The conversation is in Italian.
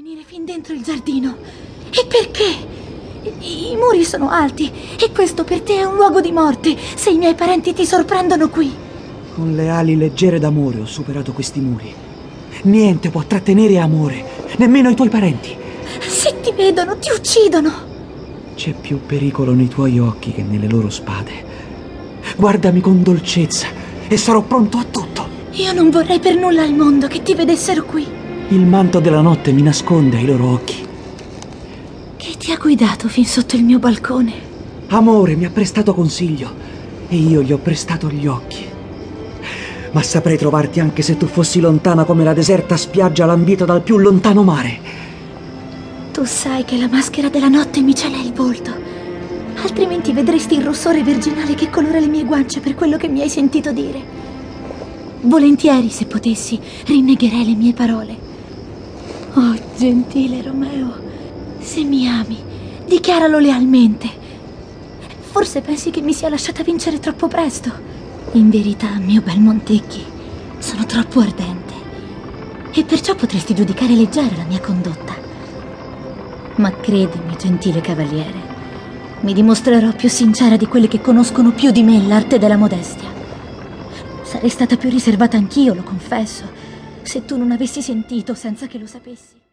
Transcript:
venire fin dentro il giardino. E perché? I, muri sono alti e questo per te è un luogo di morte se i miei parenti ti sorprendono qui. Con le ali leggere d'amore ho superato questi muri. Niente può trattenere amore, nemmeno i tuoi parenti. Se ti vedono, ti uccidono. C'è più pericolo nei tuoi occhi che nelle loro spade. Guardami con dolcezza e sarò pronto a tutto. Io non vorrei per nulla al mondo che ti vedessero qui. Il manto della notte mi nasconde ai loro occhi. Chi ti ha guidato fin sotto il mio balcone? Amore mi ha prestato consiglio e io gli ho prestato gli occhi. Ma saprei trovarti anche se tu fossi lontana come la deserta spiaggia lambita dal più lontano mare. Tu sai che la maschera della notte mi cela il volto. Altrimenti vedresti il rossore virginale che colora le mie guance per quello che mi hai sentito dire. Volentieri, se potessi, rinnegherei le mie parole. Oh, gentile Romeo, se mi ami, dichiaralo lealmente. Forse pensi che mi sia lasciata vincere troppo presto. In verità, mio bel Montecchi, sono troppo ardente. E perciò potresti giudicare leggera la mia condotta. Ma credimi, gentile cavaliere, mi dimostrerò più sincera di quelle che conoscono più di me l'arte della modestia. Sarei stata più riservata anch'io, lo confesso, se tu non avessi sentito senza che lo sapessi.